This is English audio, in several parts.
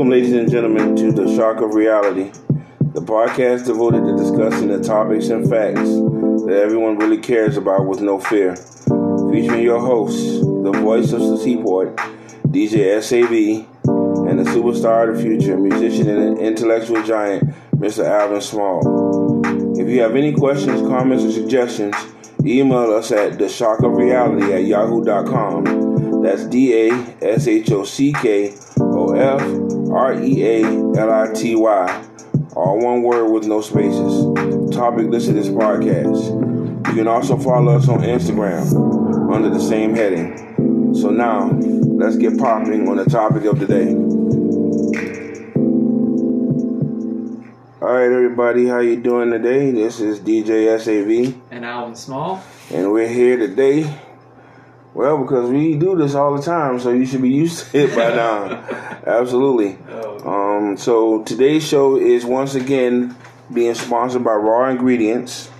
Welcome, ladies and gentlemen, to the Shock of Reality, the podcast devoted to discussing the topics and facts that everyone really cares about with no fear. Featuring your hosts, the voice of the Seaport, DJ SAV, and the superstar of the future, musician and intellectual giant, Mr. Alvin Small. If you have any questions, comments, or suggestions, email us at the shock of reality at yahoo.com. That's D A S H O C K O F R E A L I T Y. All one word with no spaces. Topic listed as podcast. You can also follow us on Instagram under the same heading. So now, let's get popping on the topic of the day. All right, everybody, how you doing today? This is DJ SAV, and Alvin Small. and we're here today. Well, because we do this all the time, so you should be used to it by now. Absolutely. Oh, Um, so today's show is once again being sponsored by Raw Ingredients,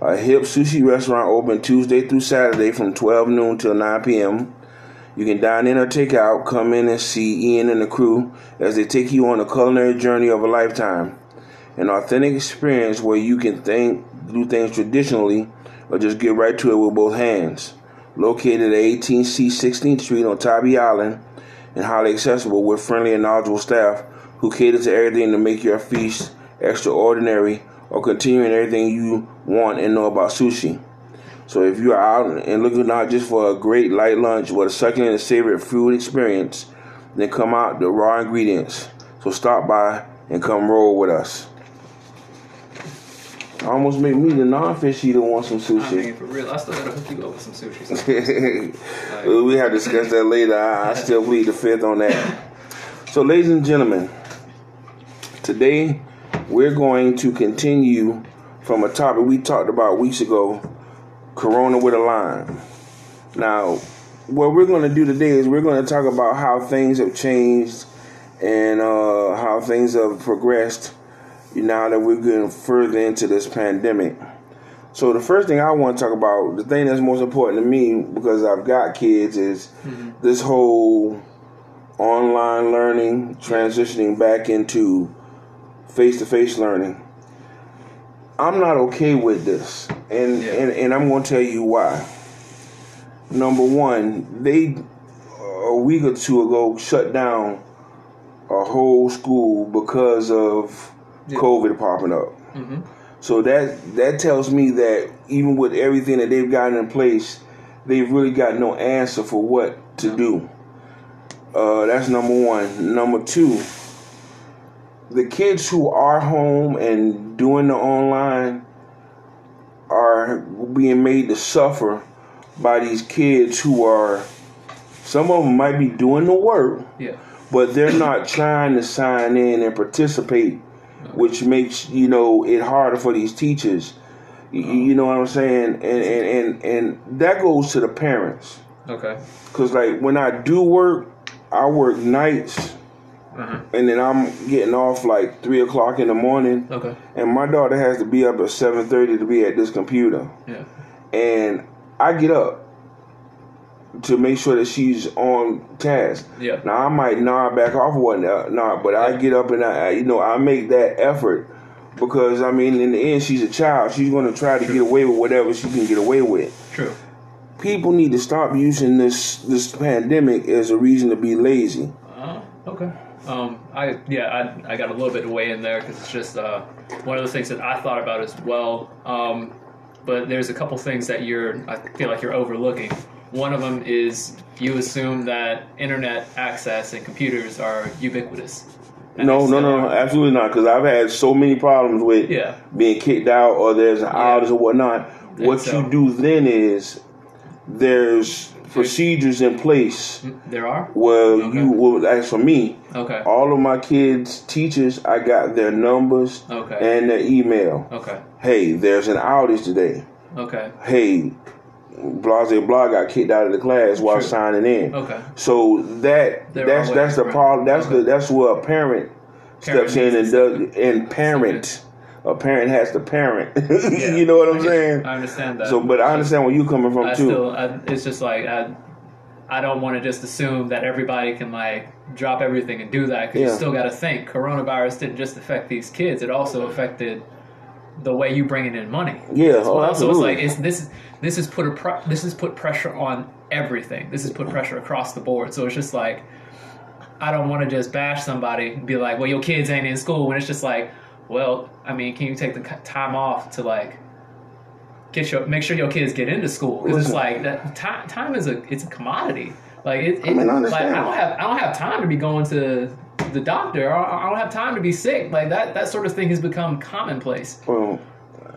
a hip sushi restaurant open Tuesday through Saturday from 12 noon till 9 p.m. You can dine in or take out. Come in and see Ian and the crew as they take you on a culinary journey of a lifetime. An authentic experience where you can think, do things traditionally or just get right to it with both hands. Located at 18C 16th Street on Tybee Island and highly accessible with friendly and knowledgeable staff who cater to everything to make your feast extraordinary or continuing everything you want and know about sushi. So if you're out and looking not just for a great light lunch but a succulent and savory food experience, then come out the Raw Ingredients. So stop by and come roll with us. Almost made me the non-fish eater want some sushi. I mean, for real, I still gotta hook you up with some sushi. Well, we have to discuss that later. I, I still plead the fifth on that. So, ladies and gentlemen, today we're going to continue from a topic we talked about weeks ago Corona with a lime. Now, what we're going to do today is we're going to talk about how things have changed and uh, how things have progressed now that we're getting further into this pandemic. So the first thing I want to talk about, the thing that's most important to me because I've got kids, is mm-hmm. this whole online learning transitioning back into face-to-face learning. I'm not okay with this, and Yeah. and, and I'm going to tell you why. Number one, they a week or two ago shut down a whole school because of Yeah. COVID popping up. hmm So that that tells me that even with everything that they've gotten in place, they've really got no answer for what to do. Uh, that's number one. Number two, the kids who are home and doing the online are being made to suffer by these kids who are. Some of them might be doing the work, Yeah. but they're not trying to sign in and participate, which makes you know it harder for these teachers. You, you know what I'm saying? And and and and that goes to the parents, Okay. cause like when I do work, I work nights, Uh-huh. and then I'm getting off like three o'clock in the morning, Okay. and my daughter has to be up at seven thirty to be at this computer Yeah. and I get up to make sure that she's on task. Yeah. Now I might nod back off or whatnot, not, but I get up and I, you know, I make that effort because I mean, in the end, she's a child. She's going to try to get away with whatever she can get away with. True. People need to stop using this this pandemic as a reason to be lazy. Uh, okay. Um, I yeah, I, I got a little bit weigh in there because it's just uh, one of the things that I thought about as well. Um, but there's a couple things that you're I feel like you're overlooking. One of them is you assume that internet access and computers are ubiquitous. And No, no, no, absolutely not. Because I've had so many problems with Yeah. being kicked out or there's an outage or whatnot. And What so- you do then is there's procedures in place There are. Well, Okay. you will. As for me, Okay. all of my kids' teachers, I got their numbers Okay. and their email. Okay. Hey, there's an outage today. Okay. Hey, Blase Blah got kicked out of the class while True. signing in. Okay. So that There that's that's the problem. That's Okay. the that's where a parent, Parent steps in and does and parent. A parent has to parent. you know what I'm I saying? I understand that. So, but I understand where you coming from I too. still, I, it's just like I, I don't want to just assume that everybody can like drop everything and do that because Yeah. you still got to think coronavirus didn't just affect these kids; it also affected the way you bringing in money. Yeah, as oh, well. So it's like it's this is this is put a pre- this has put pressure on everything. This has put pressure across the board. So it's just like I don't want to just bash somebody and be like, "Well, your kids ain't in school," when it's just like, well, I mean, can you take the time off to like get your make sure your kids get into school because it's like that time time is a it's a commodity. Like it, it I mean, I like. I don't have I don't have time to be going to the doctor. I don't have time to be sick. Like that that sort of thing has become commonplace. Well,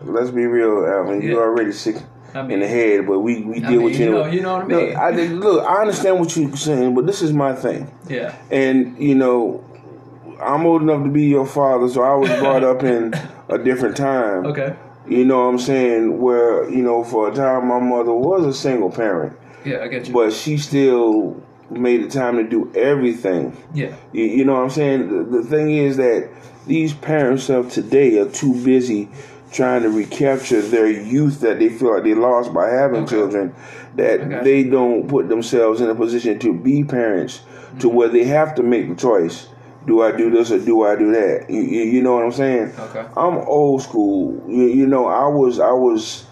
let's be real, Alvin. Yeah. You're already sick I mean, in the head, but we, we I deal mean, with you. you know- you know what I mean. Look, I, look, I understand what you're saying, but this is my thing. yeah, And, you know, I'm old enough to be your father, so I was brought up in a different time. okay, You know what I'm saying? Where, you know, for a time my mother was a single parent, yeah, I get you. but she still made the time to do everything. yeah, You, you know what I'm saying? The, the thing is that these parents of today are too busy trying to recapture their youth that they feel like they lost by having Okay. children that Okay. they don't put themselves in a position to be parents to where they have to make the choice. Do I do this or do I do that? You, you, you know what I'm saying? okay, I'm old school. You, you know, I was, I was.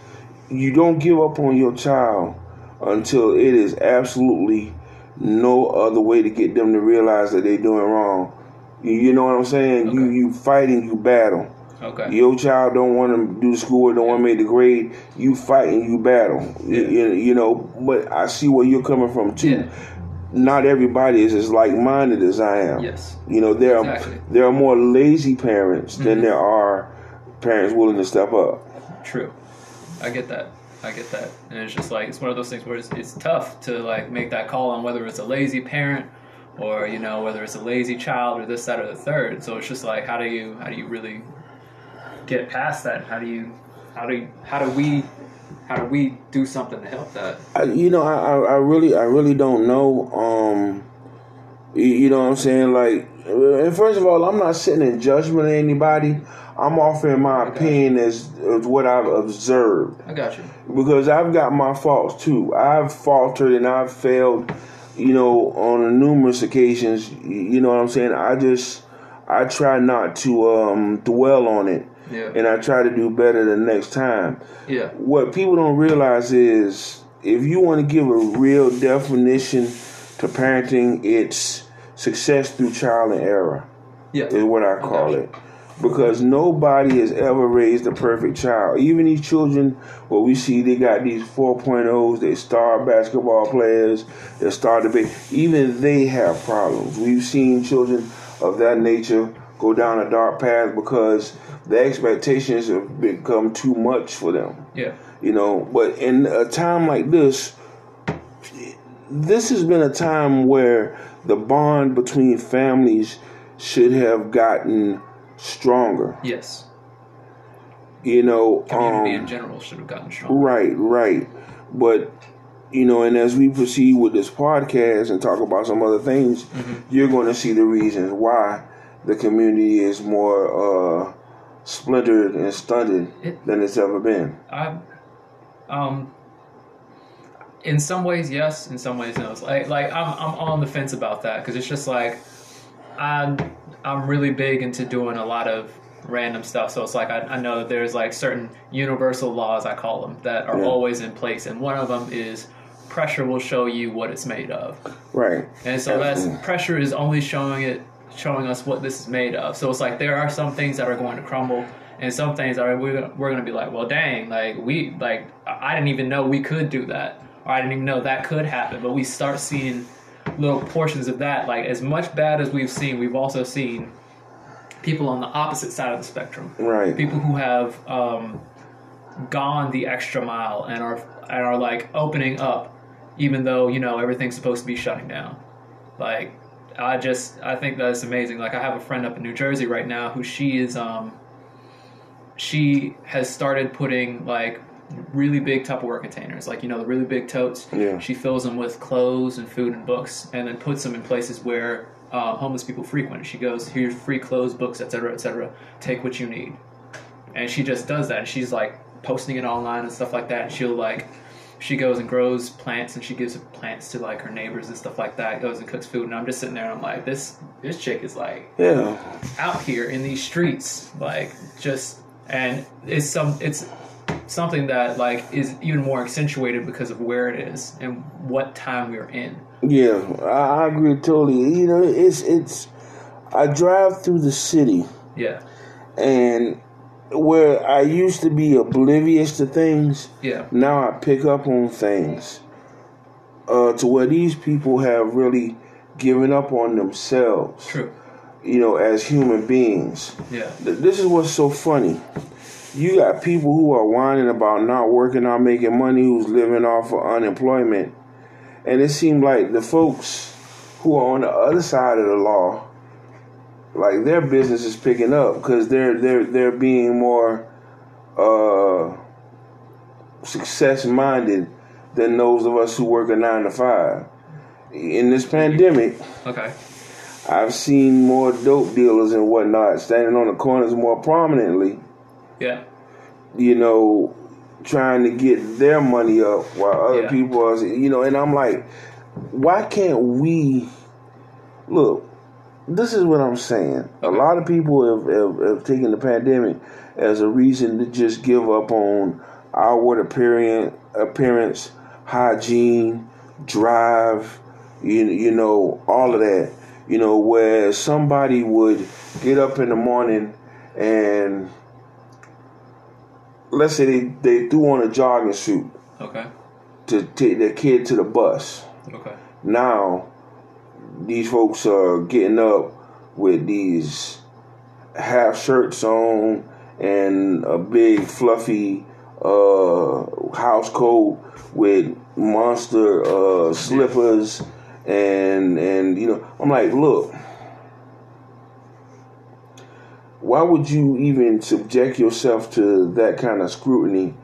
You don't give up on your child until it is absolutely no other way to get them to realize that they're doing wrong. You, you know what I'm saying? You, Okay. you fight and you battle. okay. Your child don't want to do the schoolwork, don't want to make the grade. You fighting, you battle. You, Yeah. you, you know, but I see where you're coming from too. Yeah. Not everybody is as like minded as I am. Yes. You know, there Exactly. are there are more lazy parents than Mhm. there are parents willing to step up. True. I get that. I get that. And it's just like it's one of those things where it's, it's tough to like make that call on whether it's a lazy parent or you know whether it's a lazy child or this that or the third. So it's just like how do you how do you really get past that? How do you how do you, how do we how do we do something to help that? I, you know, I, I really I really don't know. Um, you, you know what I'm saying? Like, and first of all, I'm not sitting in judgment of anybody. I'm offering my opinion as, as what I've observed. I got you. because I've got my faults too. I've faltered and I've failed, you know, on numerous occasions. You know what I'm saying? I just I try not to um, dwell on it, Yeah. and I try to do better the next time. Yeah. What people don't realize is if you want to give a real definition to parenting, it's success through trial and error Yeah. is what I call gotcha. it. Because nobody has ever raised a perfect child. Even these children, what we see, they got these 4.0s, they star basketball players, they star debate. Even they have problems. We've seen children of that nature go down a dark path because the expectations have become too much for them. Yeah. You know, but in a time like this, this has been a time where the bond between families should have gotten stronger. Yes. You know, Community um, in general should have gotten stronger. right, right. But you know, and as we proceed with this podcast and talk about some other things, Mm-hmm. you're going to see the reasons why the community is more uh, splintered and stunted It- than it's ever been. I, um, in some ways, yes. In some ways, no. It's like, like I'm, I'm on the fence about that because it's just like, I'm, I'm really big into doing a lot of random stuff. So it's like I, I know that there's like certain universal laws I call them that are Yeah. always in place, and one of them is pressure will show you what it's made of. Right. And so that's pressure is only showing it, showing us what this is made of. So it's like there are some things that are going to crumble, and some things are we're gonna, we're going to be like, well, dang, like we like I didn't even know we could do that, I didn't even know that could happen. But we start seeing little portions of that. Like as much bad as we've seen, we've also seen people on the opposite side of the spectrum Right. people who have um, gone the extra mile and are and are like opening up, even though you know everything's supposed to be shutting down. Like I just I think that's amazing. Like I have a friend up in New Jersey right now who she is um she has started putting like really big Tupperware containers, like you know the really big totes. Yeah. She fills them with clothes and food and books, and then puts them in places where um, homeless people frequent. She goes, "Here's free clothes, books, etc., etc. Take what you need." And she just does that. And she's like posting it online and stuff like that. And she'll like she goes and grows plants and she gives plants to like her neighbors and stuff like that. Goes and cooks food, and I'm just sitting there and I'm like, this this chick is like Yeah. out here in these streets, like just and it's some it's something that like is even more accentuated because of where it is and what time we're in. Yeah, I, I agree totally. You know, it's it's. I drive through the city, Yeah, and where I used to be oblivious to things, yeah, now I pick up on things. Uh, to where these people have really given up on themselves. true. You know, as human beings. Yeah, Th- This is what's so funny. You got people who are whining about not working, not making money, who's living off of unemployment. And it seemed like the folks who are on the other side of the law, like their business is picking up because they're they're they're being more uh, success minded than those of us who work a nine to five. In this pandemic, okay, I've seen more dope dealers and whatnot standing on the corners more prominently, yeah, you know, trying to get their money up while other Yeah. people are, you know, and I'm like, why can't we look? This is what I'm saying. A lot of people have, have, have taken the pandemic as a reason to just give up on outward appearance, appearance, hygiene, drive, you you know, all of that. You know, where somebody would get up in the morning and let's say they, they threw on a jogging suit okay, to take their kid to the bus. okay, Now, these folks are getting up with these half shirts on and a big fluffy uh, house coat with monster uh, slippers and and you know I'm like look why would you even subject yourself to that kind of scrutiny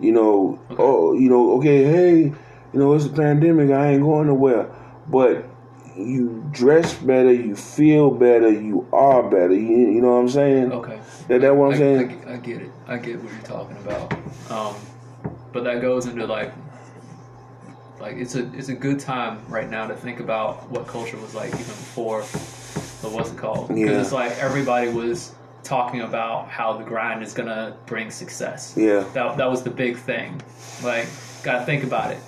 you know Okay. oh you know okay hey you know it's a pandemic I ain't going nowhere but you dress better you feel better you are better you, you know what I'm saying okay. that that what I'm I, saying I, I get it. I get what you're talking about. Um, but that goes into like, like it's a it's a good time right now to think about what culture was like even before. The what's it called? Because Yeah. it's like everybody was talking about how the grind is gonna bring success. yeah. That that was the big thing. Like, gotta think about it.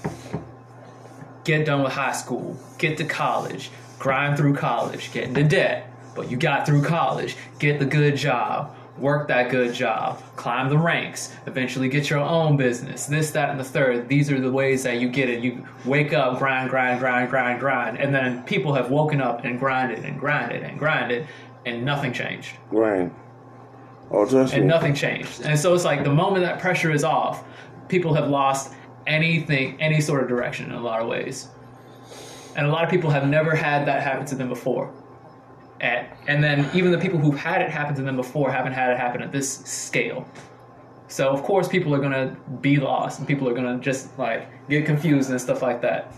Get done with high school, get to college, grind through college, get into debt, but you got through college, get the good job, work that good job, climb the ranks, eventually get your own business, this, that, and the third. These are the ways that you get it. You wake up, grind, grind, grind, grind, grind, and then people have woken up and grinded and grinded and grinded, and nothing changed. Right oh trust and me nothing changed. And so it's like the moment that pressure is off, people have lost anything, any sort of direction in a lot of ways. And a lot of people have never had that happen to them before. And, and then even the people who've had it happen to them before haven't had it happen at this scale. So of course people are gonna be lost and people are gonna just like get confused and stuff like that.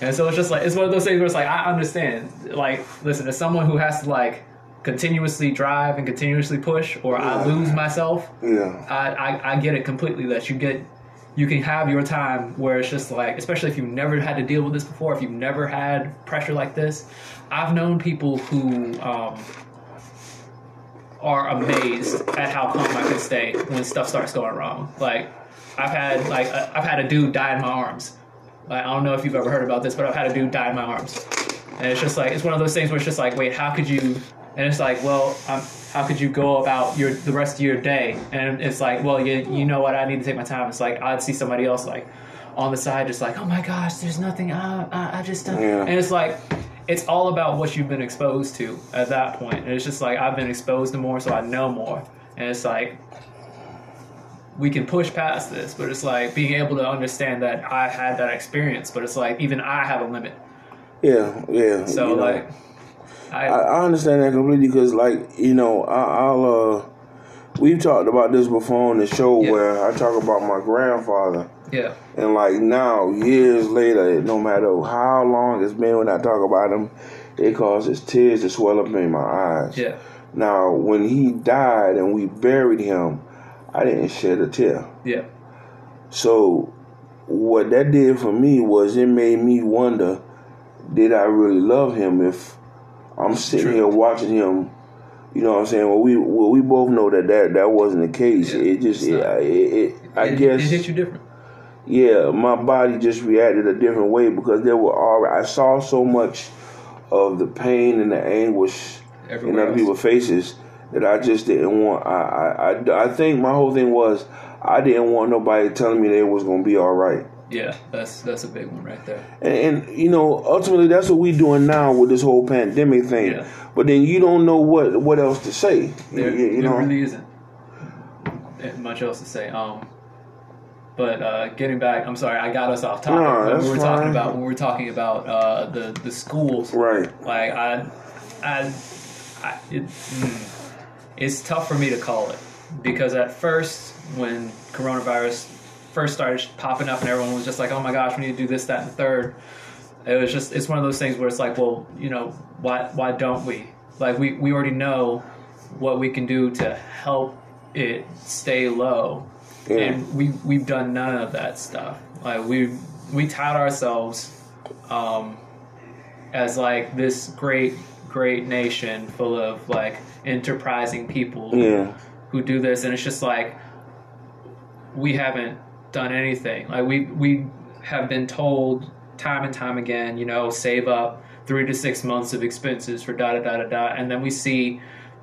And so it's just like it's one of those things where it's like I understand. Like, listen, as someone who has to like continuously drive and continuously push, or I lose myself, yeah I, I I get it completely. That you get you can have your time where it's just like, especially if you've never had to deal with this before, if you've never had pressure like this. I've known people who um, are amazed at how calm I can stay when stuff starts going wrong. Like I've had like uh, I've had a dude die in my arms. Like, I don't know if you've ever heard about this, but I've had a dude die in my arms, and it's just like it's one of those things where it's just like, wait, how could you? And it's like, well, um, how could you go about your the rest of your day? And it's like, well, you you know what? I need to take my time. It's like I'd see somebody else like on the side, just like, oh my gosh, there's nothing. Uh, I, I just, uh, Yeah. and it's like. It's all about what you've been exposed to at that point. And it's just like I've been exposed to more, so I know more. And it's like we can push past this, but it's like being able to understand that I had that experience, but it's like even I have a limit. yeah yeah So you know. I, I, understand that completely because, like, you know, I, I'll. Uh, we've talked about this before on the show Yeah. where I talk about my grandfather, yeah, and like now, years later, no matter how long it's been when I talk about him, it causes tears to swell up in my eyes. yeah, Now, when he died and we buried him, I didn't shed a tear. yeah, So, what that did for me was it made me wonder, did I really love him if I'm sitting True. here watching him? You know what I'm saying? Well, we well, we both know that that, that wasn't the case. Yeah, it just it, it, it, I it, guess it hit you different. yeah, my body just reacted a different way because there were already I saw so much of the pain and the anguish in other else. people's faces that I just didn't want. I, I, I, I think my whole thing was I didn't want nobody telling me that it was going to be all right. Yeah, that's that's a big one right there. And, and you know, ultimately, that's what we're doing now with this whole pandemic thing. Yeah. But then you don't know what what else to say. There, you, you there know, really isn't much else to say. Um, but uh, getting back, I'm sorry, I got us off topic. No, that's we were fine. talking about when we were talking about uh, the the schools. right? Like I, I, I it, mm, it's tough for me to call it because at first when coronavirus first started popping up and everyone was just like, "Oh my gosh, we need to do this, that, and the third. It was just it's one of those things where it's like, well, you know, why why don't we? Like we we already know what we can do to help it stay low, Yeah. and we we've done none of that stuff. Like we we tout ourselves um, as like this great great nation full of like enterprising people Yeah, who do this and it's just like we haven't done anything like we we have been told time and time again you know save up three to six months of expenses for da da da da da and then we see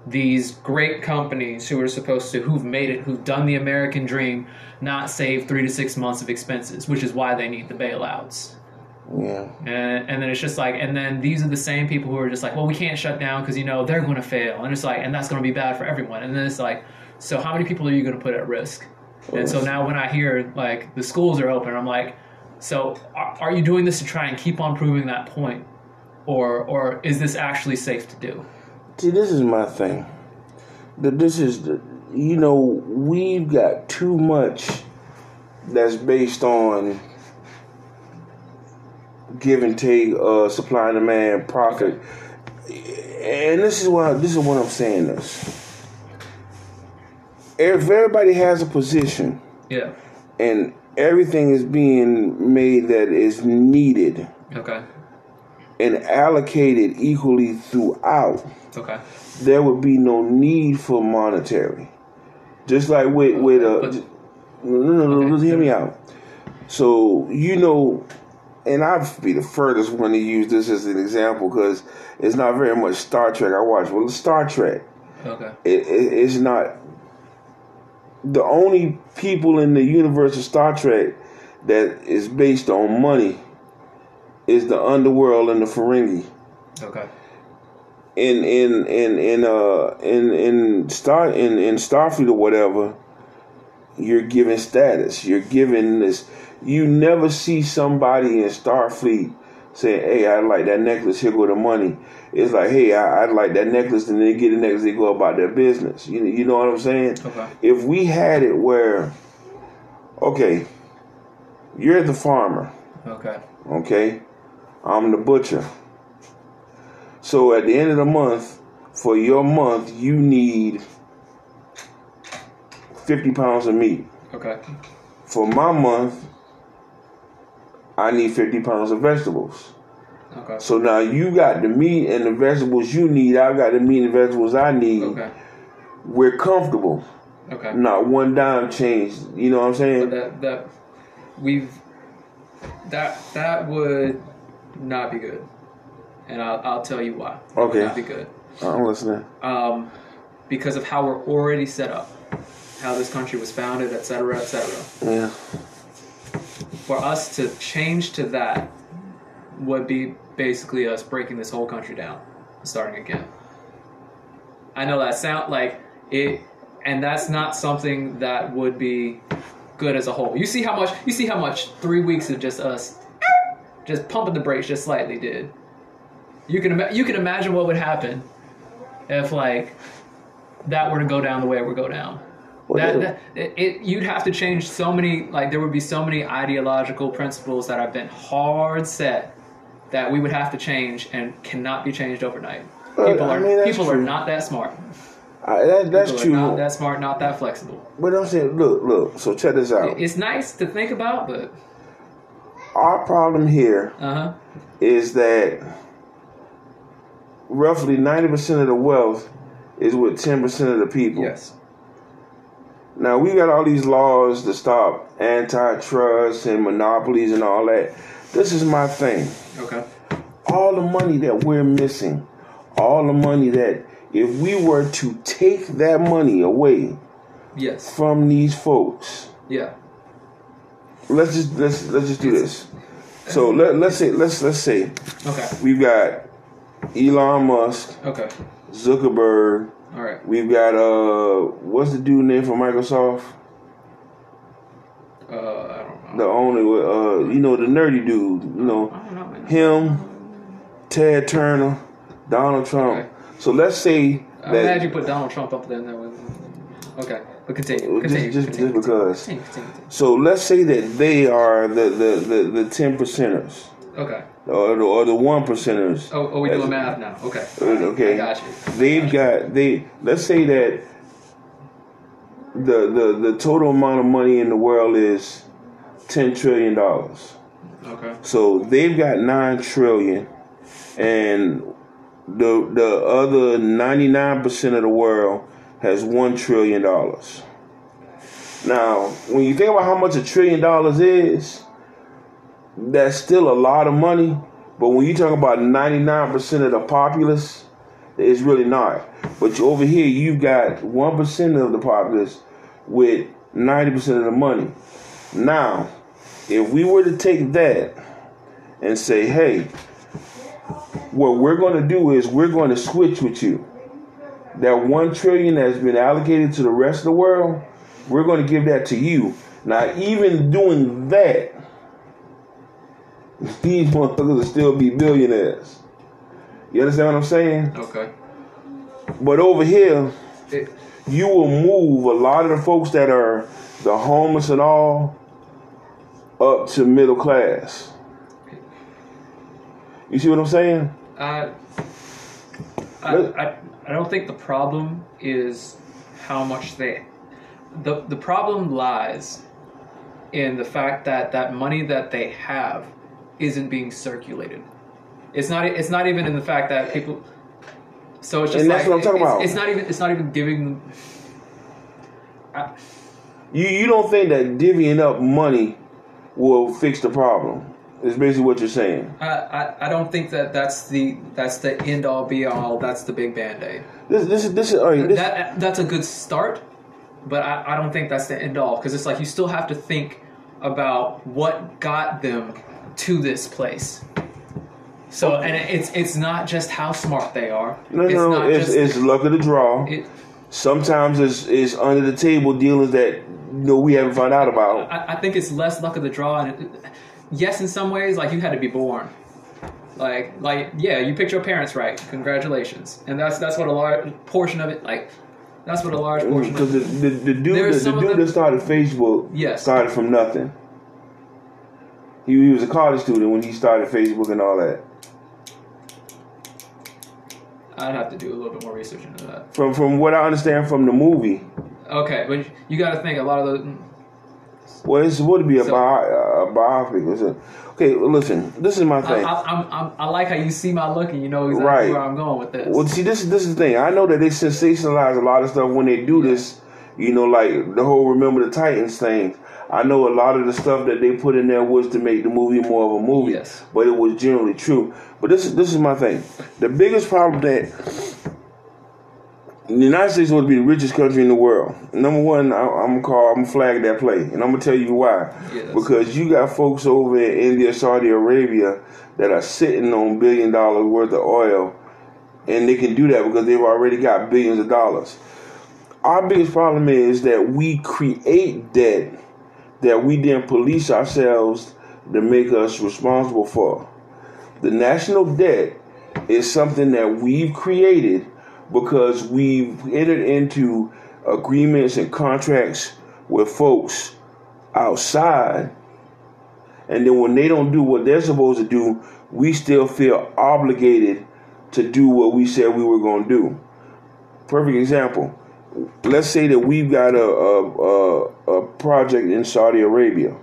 these great companies who are supposed to who've made it who've done the american dream not save three to six months of expenses which is why they need the bailouts yeah. and, and then it's just like, and then these are the same people who are just like, well, we can't shut down because you know they're going to fail, and it's like, and that's going to be bad for everyone. And then it's like, so how many people are you going to put at risk? And so now when I hear like the schools are open, I'm like, so are, are you doing this to try and keep on proving that point, or or is this actually safe to do? See, this is my thing. That this is the, you know, we've got too much that's based on give and take, uh, supply and demand, profit. And this is why this is what I'm saying. This, if everybody has a position Yeah. and everything is being made that is needed Okay. and allocated equally throughout, Okay. there would be no need for monetary. Just like with with uh, But- no no no, Okay. just hear me out. So you know, and I'd be the furthest one to use this as an example because it's not very much Star Trek I watch. Well, Star Trek, Okay. it, it, it's not the only people in the universe of Star Trek that is based on money is the underworld and the Ferengi Okay. in in in in uh in in star in in Starfleet or whatever, you're given status. You're given this. You never see somebody in Starfleet saying, "Hey, I like that necklace. Here go the money." It's like, "Hey, I, I like that necklace," and they get the necklace. They go about their business. You you know what I'm saying? Okay. If we had it where, okay, you're the farmer. Okay. Okay, I'm the butcher. So at the end of the month, for your month, you need 50 pounds of meat. Okay. For my month, I need 50 pounds of vegetables. Okay. So now you got the meat and the vegetables you need. I got the meat and vegetables I need. Okay. We're comfortable. Okay. Not one dime change. You know what I'm But saying? that that we've that that would not be good, and I'll I'll tell you why. It would Okay. not be good. I'm listening. Um, because of how we're already set up, how this country was founded, et cetera, et cetera. Yeah. For us to change to that would be basically us breaking this whole country down, and starting again. I know that sound like it, and that's not something that would be good as a whole. You see how much you see how much three weeks of just us just pumping the brakes just slightly did. You can you can imagine what would happen if like that were to go down the way it would go down. That, that it, you'd have to change so many like there would be so many ideological principles that have been hard set that we would have to change and cannot be changed overnight. People I are mean, that's people are not that smart. That, that's People true. are not that smart, not that flexible. But I'm saying, look, look. So check this out. It's nice to think about, but Our problem here Uh huh. is that roughly 90% of the wealth is with 10% of the people. Yes. Now, we got all these laws to stop antitrust and monopolies and all that. This is my thing. Okay. All the money that we're missing, all the money that if we were to take that money away Yes. from these folks, Yeah. let's just let's let's just do this. So let let's say let's let's say Okay. we've got Elon Musk, Okay. Zuckerberg, All right. we've got uh what's the dude name from Microsoft? Uh, I don't know. The only uh you know the nerdy dude, you know, I don't know, him, Ted Turner, Donald Trump. Okay. So let's say I'm glad that you put Donald Trump up there. That was, okay, but continue. just Continue. just, continue, just because. Continue. So let's say that they are the the the, the ten percenters Okay. or the, or the one percenters. Oh, oh, we doing math now. Okay. Okay. I got you. They've got they. Let's say that the the the total amount of money in the world is ten trillion dollars. Okay. So they've got nine trillion, and the the other ninety nine percent of the world has one trillion dollars. Now, when you think about how much a trillion dollars is, that's still a lot of money. But when you talk about ninety nine percent of the populace, it's really not. But over here, you've got one percent of the populace with ninety percent of the money. Now, if we were to take that and say, hey, what we're going to do is we're going to switch with you. That one trillion that's been allocated to the rest of the world, we're going to give that to you. Now, even doing that, these motherfuckers will still be billionaires. You understand what I'm saying? Okay. But over here, It, you will move a lot of the folks that are the homeless and all up to middle class. You see what I'm saying? I, I, I, I don't think the problem is how much they. The, the problem lies in the fact that that money that they have isn't being circulated. It's not. It's not even in the fact that people. So it's just And that's like, what I'm talking it's, about. It's not even. It's not even giving. I, You you don't think that divvying up money will fix the problem? Is basically what you're saying. I, I, I don't think that that's the that's the end all be all. That's the big band aid. This this is this is right. This, that that's a good start, but I, I don't think that's the end all because it's like you still have to think about what got them to this place. So and it's it's not just how smart they are. no it's no, not it's just it's luck of the draw. it, Sometimes it's it's under the table dealings that you know we haven't found out about. I, I think it's less luck of the draw, and it, yes, in some ways, like you had to be born. Like, like, yeah, you picked your parents right. Congratulations, and that's that's what a large portion of it. Like, that's what a large portion. Because Of the, the, the dude the, the dude that started Facebook Yes. started from nothing. He, he was a college student when he started Facebook and all that. I'd have to do a little bit more research into that. From from what I understand from the movie, Okay, but you got to think a lot of the. well, it's supposed to be a, So- bi- a biopic. It's okay, listen, this is my thing. I, I'm, I'm, I like how you see my look and you know exactly Right. where I'm going with this. Well, see, this is this is the thing. I know that they sensationalize a lot of stuff when they do this. You know, like the whole "Remember the Titans" thing. I know a lot of the stuff that they put in there was to make the movie more of a movie, Yes. but it was generally true. But this is this is my thing. The biggest problem that the United States would be the richest country in the world. Number one, I, I'm call I'm gonna flag that play, and I'm gonna tell you why. Yes. Because you got folks over in India, Saudi Arabia that are sitting on billion dollars worth of oil and they can do that because they've already got billions of dollars. Our biggest problem is that we create debt that we then police ourselves to make us responsible for. The national debt is something that we've created because we've entered into agreements and contracts with folks outside and then when they don't do what they're supposed to do, we still feel obligated to do what we said we were going to do. Perfect example. Let's say that we've got a, a, a, a project in Saudi Arabia.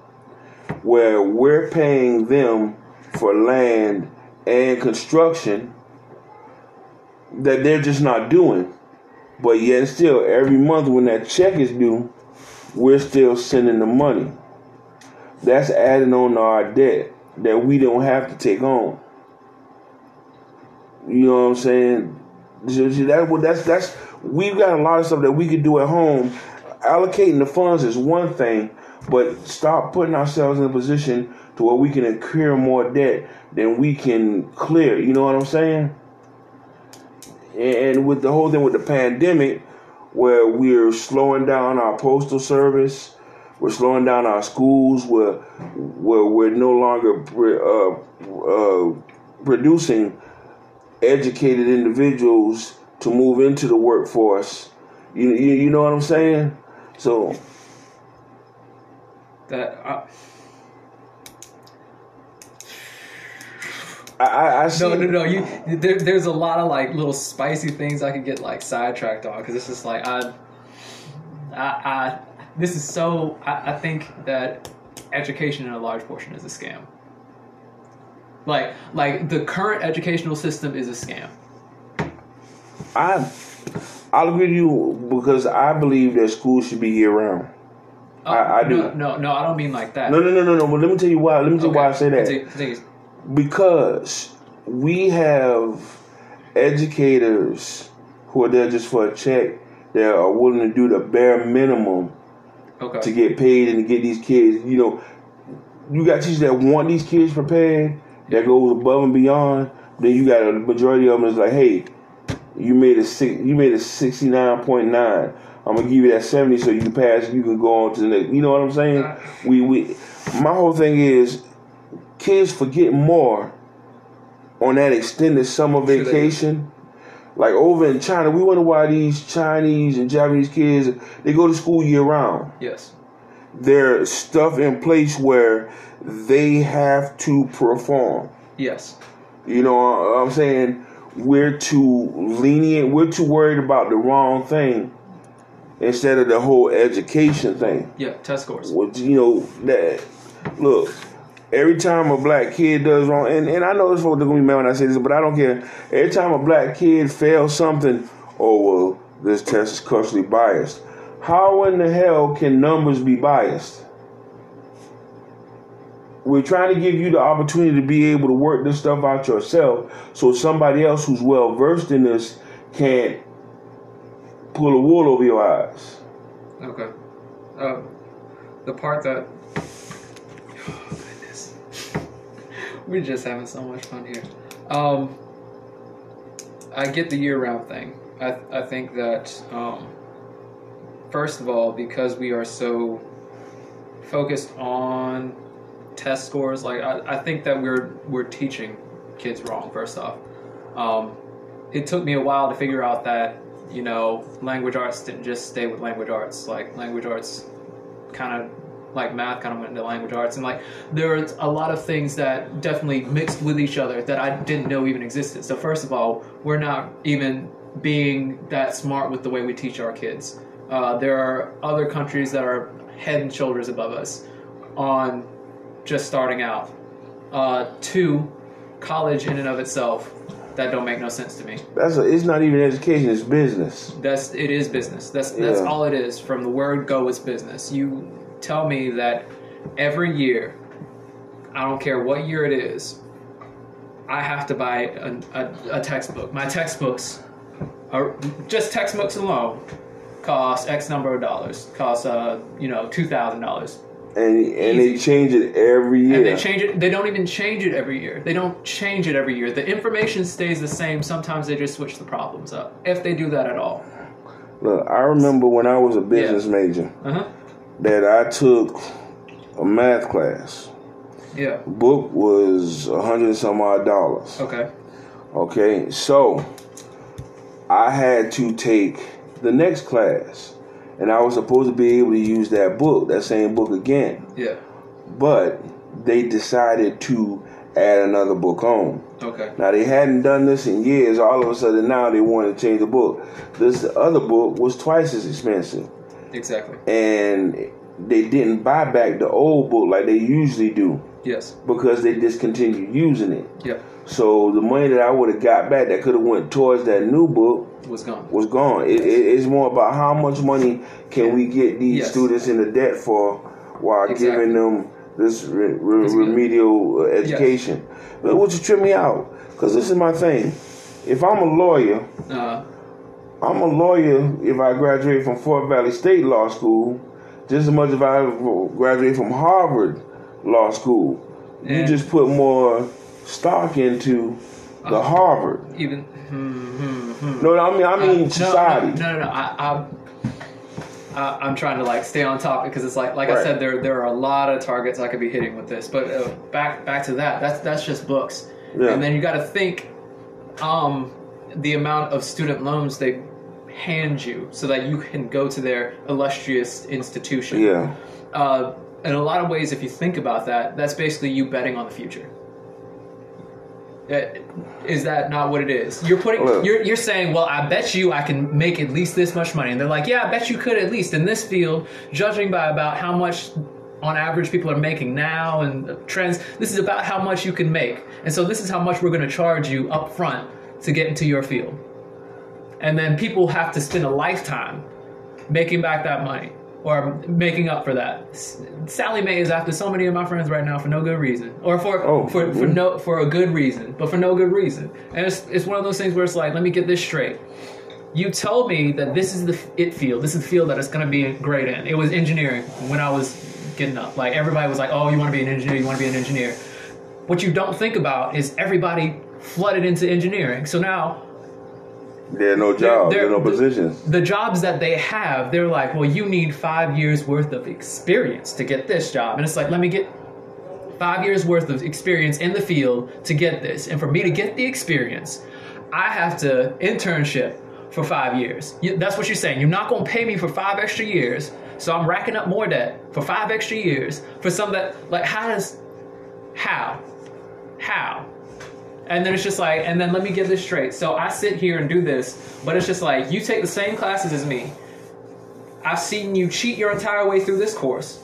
where we're paying them for land and construction that they're just not doing. But yet still every month when that check is due, we're still sending the money. That's adding on to our debt that we don't have to take on. You know what I'm saying? That, that's that's we've got a lot of stuff that we could do at home. Allocating the funds is one thing, but stop putting ourselves in a position to where we can incur more debt than we can clear. You know what I'm saying? And with the whole thing with the pandemic, where we're slowing down our postal service, we're slowing down our schools, where where we're no longer uh, uh, producing educated individuals to move into the workforce. You, you, you know what I'm saying? So that. Uh, I, I see. No, no, no. You there, there's a lot of like little spicy things I could get like sidetracked on because it's just like I, I, I this is so. I, I think that education in a large portion is a scam. Like, like the current educational system is a scam. I, I'll agree with you because I believe that school should be year round. Uh, I, I, do. No, no, no, I don't mean like that. No, no, no, no, no. But let me tell you why. Let me tell okay. you why I say that. Continue, continue. Because we have educators who are there just for a check that are willing to do the bare minimum okay. to get paid and to get these kids. You know, you got teachers that want these kids prepared, that goes above and beyond. Then you got a majority of them is like, hey, you made a six, you made a sixty nine point nine. I'm gonna give you that seventy so you can pass. You can go on to the next. You know what I'm saying? We we. My whole thing is, kids forget more on that extended summer vacation. Like over in China, we wonder why these Chinese and Japanese kids they go to school year round. Yes. There's stuff in place where they have to perform. Yes. You know, what I'm saying we're too lenient. We're too worried about the wrong thing instead of the whole education thing. Yeah, test scores. Well, you know that. Look, every time a black kid does wrong, and, and I know this folks are gonna be mad when I say this, but I don't care. Every time a black kid fails something, oh well, this test is culturally biased. How in the hell can numbers be biased? We're trying to give you the opportunity to be able to work this stuff out yourself so somebody else who's well versed in this can't pull a wool over your eyes. Okay. Uh, the part that. Oh, goodness. We're just having so much fun here. Um, I get the year round thing. I, I think that, um, first of all, because we are so focused on test scores. Like I, I think that we're we're teaching kids wrong. First off, um, it took me a while to figure out that you know language arts didn't just stay with language arts. Like language arts, kind of like math kind of went into language arts and like there's a lot of things that definitely mixed with each other that I didn't know even existed. So first of all, we're not even being that smart with the way we teach our kids. Uh, there are other countries that are head and shoulders above us on just starting out. Uh, two, college in and of itself that don't make no sense to me. That's a, it's not even education; it's business. That's it is business. That's that's yeah. all it is. From the word go, it's business. You tell me that every year, I don't care what year it is, I have to buy a, a, a textbook. My textbooks are just textbooks alone cost X number of dollars. Cost uh you know two thousand dollars and and Easy. they change it every year. And they change it. They don't even change it every year. They don't change it every year. The information stays the same. Sometimes they just switch the problems up, if they do that at all. Look, I remember when I was a business yeah. major uh-huh. that I took a math class. Yeah. Book was a hundred some odd dollars. Okay. Okay, so I had to take the next class and I was supposed to be able to use that book, that same book again. Yeah. But they decided to add another book on. Okay. Now they hadn't done this in years. All of a sudden now they wanted to change the book. This other book was twice as expensive. Exactly. And they didn't buy back the old book like they usually do Yes. because they discontinued using it. Yep. So the money that I would have got back that could have went towards that new book Was gone. was gone. It, it, it's more about how much money can we get these Yes. students into debt for while Exactly. giving them this re, re, good. remedial uh, education, But which will trip me out. Because this is my thing. If I'm a lawyer, Uh, I'm a lawyer if I graduate from Fort Valley State Law School, just as much if I graduate from Harvard Law School. You just put more stock into the Uh, Harvard. even. Hmm, hmm, hmm. No, I mean I Uh, mean no, society. No, no, no. I, I, I, I'm trying to like stay on topic because it's like, like I said, there there are a lot of targets I could be hitting with this. But uh, back back to that. That's that's just books. Yeah. And then you got to think, um, the amount of student loans they hand you so that you can go to their illustrious institution. Yeah. Uh, in a lot of ways, if you think about that, that's basically you betting on the future. Uh, Is that not what it is? You're putting, Look. you're, you're saying, well, I bet you I can make at least this much money, and they're like, yeah, I bet you could at least in this field, judging by about how much, on average, people are making now and trends. This is about how much you can make, and so this is how much we're going to charge you up front to get into your field, and then people have to spend a lifetime making back that money or making up for that. S- Sallie Mae is after so many of my friends right now for no good reason, or for Oh, for, for mhm. no for a good reason, but for no good reason. And it's it's one of those things where it's like, let me get this straight. You told me that this is the it field. This is the field that it's going to be great in. It was engineering when I was getting up. Like everybody was like, "Oh, you want to be an engineer? You want to be an engineer?" What you don't think about is everybody flooded into engineering. So now There are no They're- jobs, there they're- are no positions. the jobs that they have, they're like, well, you need five years worth of experience to get this job. And it's like, let me get five years worth of experience in the field to get this. And for me to get the experience, I have to internship for five years. You- That's what you're saying. You're not going to pay me for five extra years. So I'm racking up more debt for five extra years for some that, like, how does, how? How? And then it's just like, and then let me get this straight. So I sit here and do this, but it's just like, you take the same classes as me. I've seen you cheat your entire way through this course.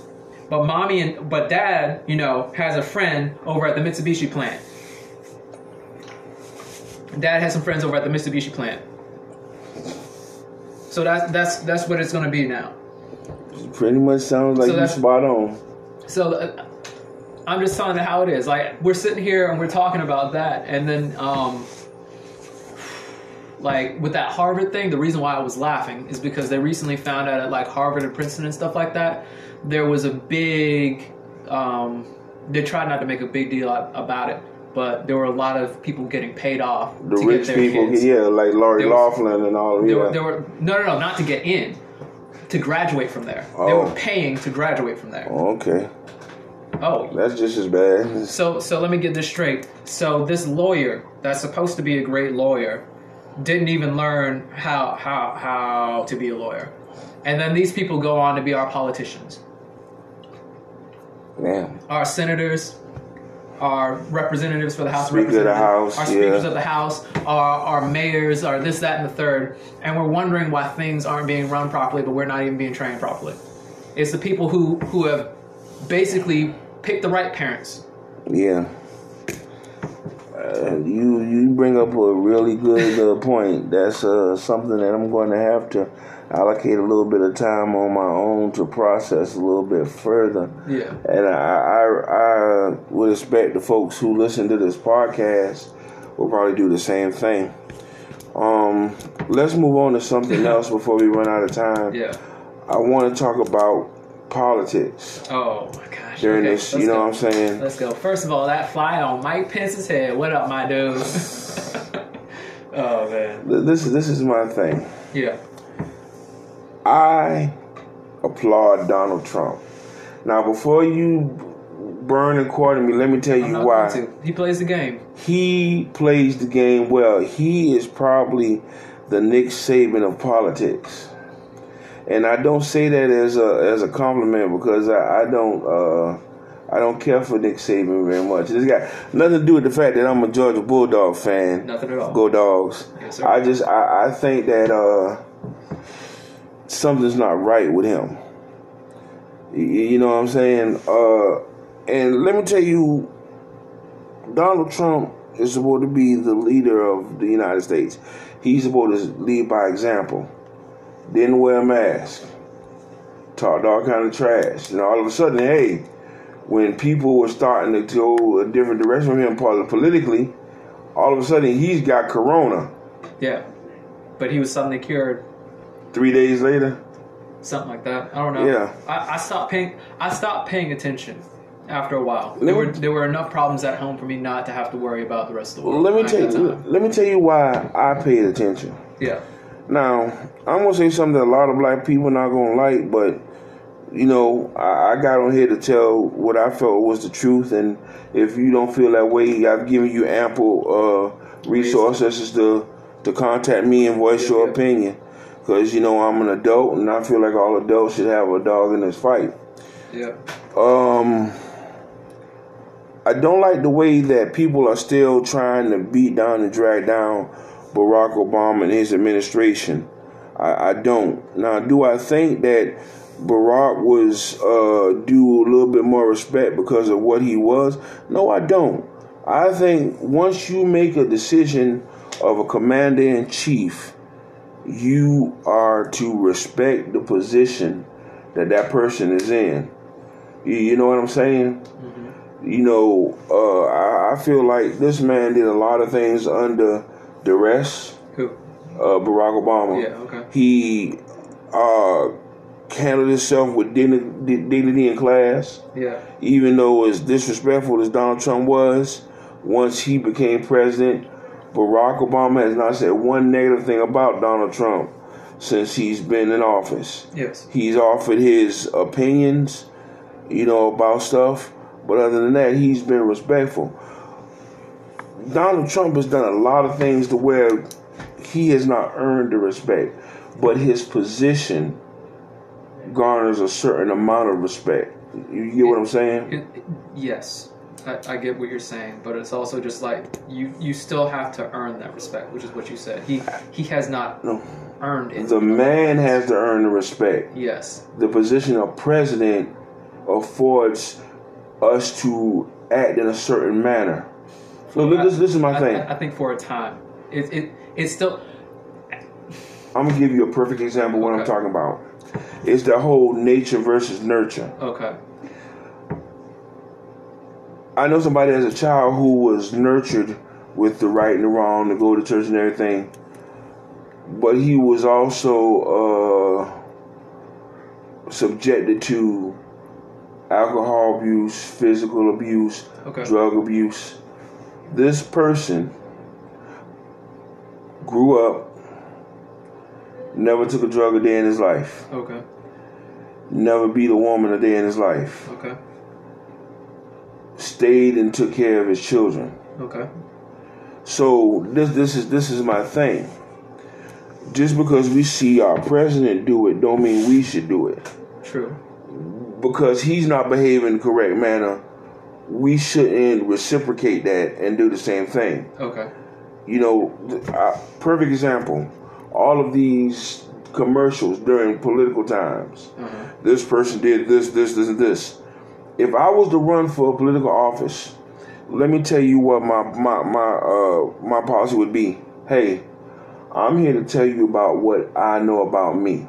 But mommy and, but dad, you know, has a friend over at the Mitsubishi plant. Dad has some friends over at the Mitsubishi plant. So that's, that's, that's what it's going to be now. Pretty much sounds like So you spot on. So uh, I'm just telling you how it is. Like we're sitting here and we're talking about that, and then um, like with that Harvard thing, the reason why I was laughing is because they recently found out at like Harvard and Princeton and stuff like that, there was a big. Um, they tried not to make a big deal about it, but there were a lot of people getting paid off The to rich get their people, kids. yeah, like Lori Loughlin and all. There, Yeah. were, there were no, no, no, not to get in, to graduate from there. They Oh. were paying to graduate from there. Oh, okay, Oh, that's just as bad. So, so let me get this straight. So, this lawyer that's supposed to be a great lawyer didn't even learn how how how to be a lawyer, and then these people go on to be our politicians, Man, our senators, our representatives for the House Speaker of Representatives, House, our speakers yeah. of the House, our our mayors, our this, that, and the third, and we're wondering why things aren't being run properly, but we're not even being trained properly. It's the people who who have basically picked the right parents. yeah. Uh, you you bring up a really good uh, point. That's uh, something that I'm going to have to allocate a little bit of time on my own to process a little bit further. Yeah. And I, I, I would expect the folks who listen to this podcast will probably do the same thing. Um, let's move on to something else before we run out of time. Yeah. I want to talk about politics Oh my gosh. during Okay, this. You know go. what I'm saying? Let's go. First of all, that fly on Mike Pence's head. What up, my dude? oh man. Th- This this is my thing. Yeah. I applaud Donald Trump. Now, before you burn and quarter me, let me tell you why. He plays the game. he plays the game well. He is probably the Nick Saban of politics. And I don't say that as a as a compliment because I, I don't uh, I don't care for Nick Saban very much. It's got nothing to do with the fact that I'm a Georgia Bulldog fan. Nothing at all. Go Dogs. Yes, sir. I just I, I think that uh, something's not right with him. You, you know what I'm saying? Uh, and let me tell you, Donald Trump is supposed to be the leader of the United States. He's supposed to lead by example. Didn't wear a mask. Talked all kind of trash. And all of a sudden, hey, when people were starting to go a different direction from him politically, all of a sudden he's got corona. Yeah. But he was suddenly cured. Three days later. Something like that. I don't know. Yeah. I, I stopped paying I stopped paying attention after a while. There were there were enough problems at home for me not to have to worry about the rest of the world. Let me tell you let me tell you why I paid attention. Yeah. Now, I'm gonna say something that a lot of black people not gonna like, but you know, I, I, got on here to tell what I felt was the truth, and if you don't feel that way, I've given you ample uh, resources to to contact me and voice your opinion. Because you know I'm an adult, and I feel like all adults should have a dog in this fight. Yeah. Um. I don't like the way that people are still trying to beat down and drag down Barack Obama and his administration. I, I don't. Now, do I think that Barack was uh, due a little bit more respect because of what he was? No, I don't. I think once you make a decision of a commander in chief, you are to respect the position that that person is in. You, you know what I'm saying? Mm-hmm. You know, uh, I, I, feel like this man did a lot of things under duress. Who? Uh, Barack Obama. Yeah. Okay. He uh, handled himself with dignity and class. Yeah. Even though as disrespectful as Donald Trump was, once he became president, Barack Obama has not said one negative thing about Donald Trump since he's been in office. Yes. He's offered his opinions, you know, about stuff, but other than that, he's been respectful. Donald Trump has done a lot of things to where he has not earned the respect, but his position garners a certain amount of respect. You get what I'm saying? It, it, yes, I, I, get what you're saying, but it's also just like you you still have to earn that respect, which is what you said. He he has not no. earned it. The man has to earn the respect. Yes. The position of president affords us to act in a certain manner. So I, this, this is my I, thing. I, think for a time, it it it's still. I'm gonna give you a perfect example of what okay. I'm talking about. It's the whole nature versus nurture. Okay. I know somebody as a child who was nurtured with the right and the wrong to go to church and everything, but he was also uh, subjected to alcohol abuse, physical abuse, okay. drug abuse. This person grew up Never took a drug a day in his life. Okay. Never beat a woman a day in his life. Okay. Stayed and took care of his children. Okay. So this this is this is my thing. Just because we see our president do it, don't mean we should do it. True. Because he's not behaving the correct manner, we shouldn't reciprocate that and do the same thing. Okay. You know, uh, perfect example all of these commercials during political times. Mm-hmm. This person did this, this, this, and this. If I was to run for a political office, let me tell you what my my my uh my policy would be. Hey, I'm here to tell you about what I know about me.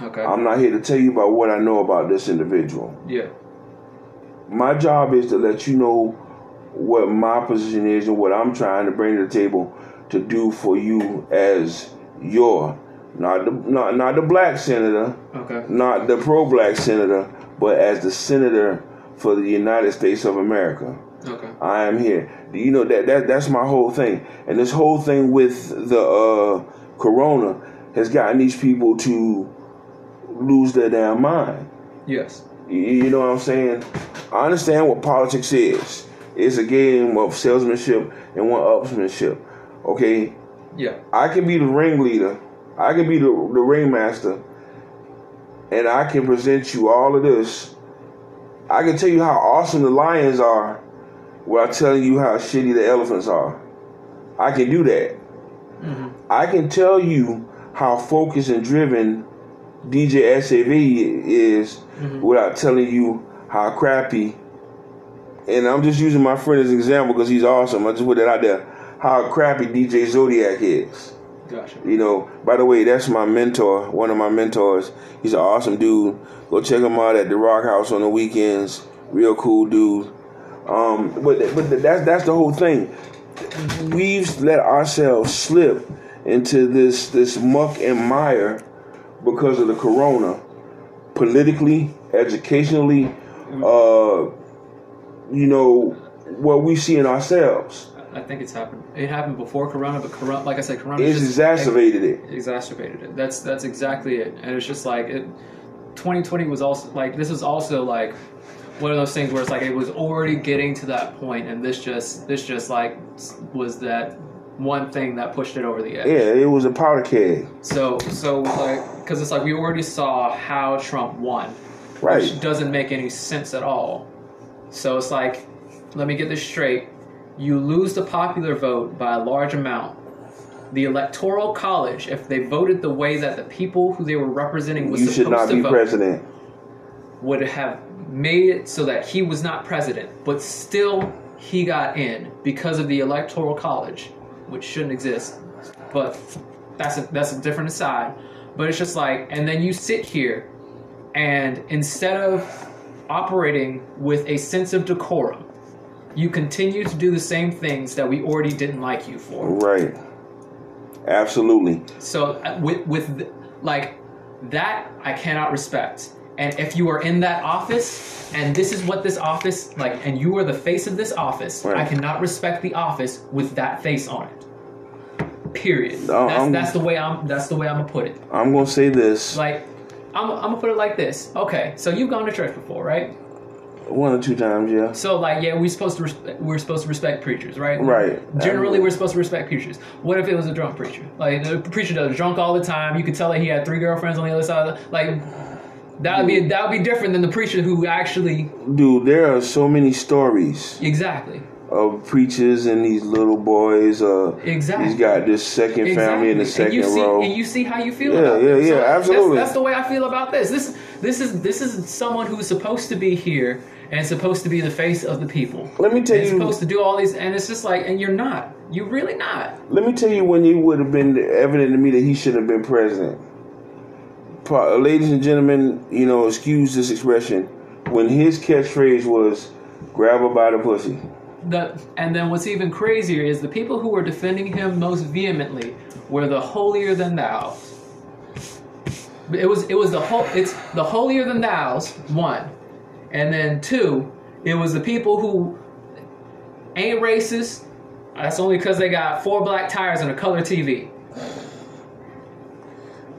Okay. I'm not here to tell you about what I know about this individual. Yeah. My job is to let you know what my position is and what I'm trying to bring to the table to do for you as your not the not not the black senator, okay, not the pro-black senator, but as the senator for the United States of America. Okay, I am here. You know that that that's my whole thing, and this whole thing with the uh, corona has gotten these people to lose their damn mind. Yes, you, know what I'm saying. I understand what politics is. It's a game of salesmanship and one upsmanship. Okay, yeah. I can be the ringleader. I can be the, the ringmaster. And I can present you all of this. I can tell you how awesome the lions are without telling you how shitty the elephants are. I can do that. Mm-hmm. I can tell you how focused and driven DJ SAV is Mm-hmm. without telling you how crappy. And I'm just using my friend as an example because he's awesome. I just put that out there. How crappy DJ Zodiac is. Gotcha. You know, by the way, that's my mentor, one of my mentors. He's an awesome dude. Go check him out at the Rock House on the weekends. Real cool dude. Um, but but that's that's the whole thing. We've let ourselves slip into this this muck and mire because of the corona, politically, educationally, uh, you know, what we see in ourselves. I think it's happened. It happened before Corona, but Corona, like I said, Corona It's just exacerbated it. exacerbated it. That's that's exactly it. And it's just like it. 2020 was also like this is also like one of those things where it's like it was already getting to that point, and this just this just like was that one thing that pushed it over the edge. Yeah, it was a powder keg. So so like because it's like we already saw how Trump won, Right. which doesn't make any sense at all. So it's like, let me get this straight. You lose the popular vote by a large amount. The electoral college, if they voted the way that the people who they were representing was You should supposed not to be vote, president. would have made it so that he was not president, but still he got in because of the electoral college, which shouldn't exist. But that's a, that's a different aside. But it's just like, and then you sit here, and instead of operating with a sense of decorum, you continue to do the same things that we already didn't like you for. Right. Absolutely. So uh, with with like that, I cannot respect. And if you are in that office, and this is what this office like, and you are the face of this office, Right. I cannot respect the office with that face on it. Period. That's, that's the way I'm. That's the way I'm gonna put it. I'm gonna say this Like, I'm, I'm gonna put it like this. Okay, so you've gone to church before, right? one or two times, yeah. So like, yeah, we're supposed to res- we're supposed to respect preachers, right? Right. Generally, we're supposed to respect preachers. What if it was a drunk preacher? Like the preacher that was drunk all the time. You could tell that he had three girlfriends on the other side. Of the, like that would be that would be different than the preacher who actually Dude, there are so many stories exactly of preachers and these little boys. Uh, Exactly. He's got this second family in the Exactly. second and you see, row. And you see how you feel Yeah, about yeah, this. yeah, that's- absolutely. That's, the way I feel about this. This this is this is someone who's supposed to be here and supposed to be the face of the people. Let me tell and you- supposed to do all these, and it's just like, and you're not. You're really not. Let me tell you when it would have been evident to me that he shouldn't have been president. Ladies and gentlemen, you know, excuse this expression. When his catchphrase was "grab her by the pussy," The, and then what's even crazier is the people who were defending him most vehemently were the holier than thou. It was it was the whole it's the holier than thou's one, and then two, it was the people who ain't racist. That's only because they got four black tires and a color TV.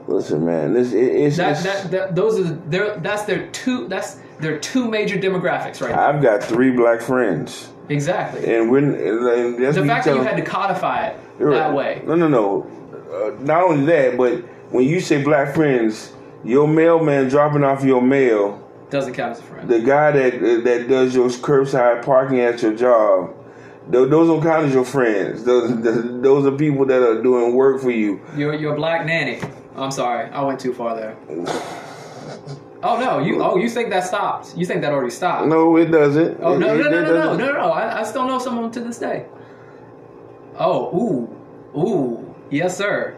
listen, man, this it, it's, That, it's- that, that those are the, their that's their two that's their two major demographics right. I've got three black friends, Exactly. and when and that's The fact that you them- had to codify it You're that way. No, no, no. Uh, not only that, but when you say black friends, your mailman dropping off your mail, Doesn't count as a friend. the guy that that does your curbside parking at your job, tho- those don't count as your friends. Those those are people that are doing work for you. You're you're a black nanny. I'm sorry, I went too far there. Oh no, you oh you think that stopped? You think that already stopped? No, it doesn't. Oh no it- no no no no no no! I, I still know someone to this day. Oh ooh ooh yes sir,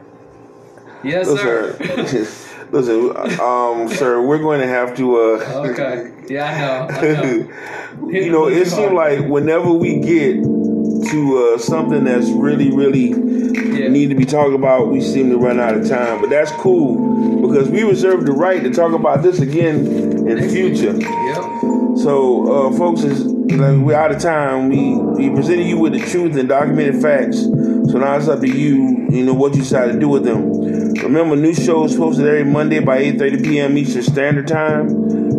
yes sir. Listen, listen, um, sir, we're going to have to. Uh, okay, yeah I know. I know. you know, it seems like whenever we get to uh, something that's really, really Yeah. need to be talked about, we seem to run out of time. But that's cool because we reserve the right to talk about this again in the future. Yep. So, uh, folks, is like we're out of time. We we presented you with the truth and documented facts. So now it's up to you. You know what you decide to do with them. Remember, new shows posted every Monday by 8:30 p.m. Eastern Standard Time.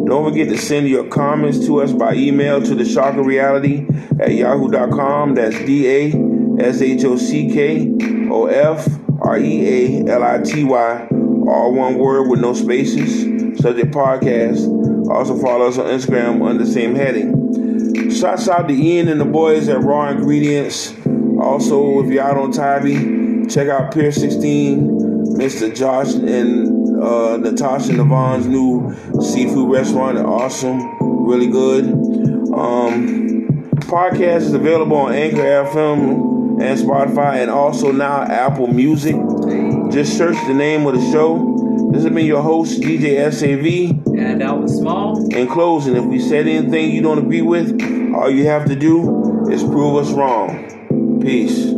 Don't forget to send your comments to us by email to the Shocker Reality at yahoo.com. That's D A S H O C K O F R E A L I T Y, all one word with no spaces. Subject podcast. Also follow us on Instagram under the same heading. Shouts out to Ian and the boys at Raw Ingredients. Also, if out on Tybee, check out Pier 16 Mr. Josh and uh, Natasha Navon's new seafood restaurant. Awesome, really good. Um, podcast is available on Anchor FM and Spotify, and also now Apple Music. Just search the name of the show. This has been your host, DJ SAV. And Alvin Small. In closing, if we said anything you don't agree with, all you have to do is prove us wrong. Peace.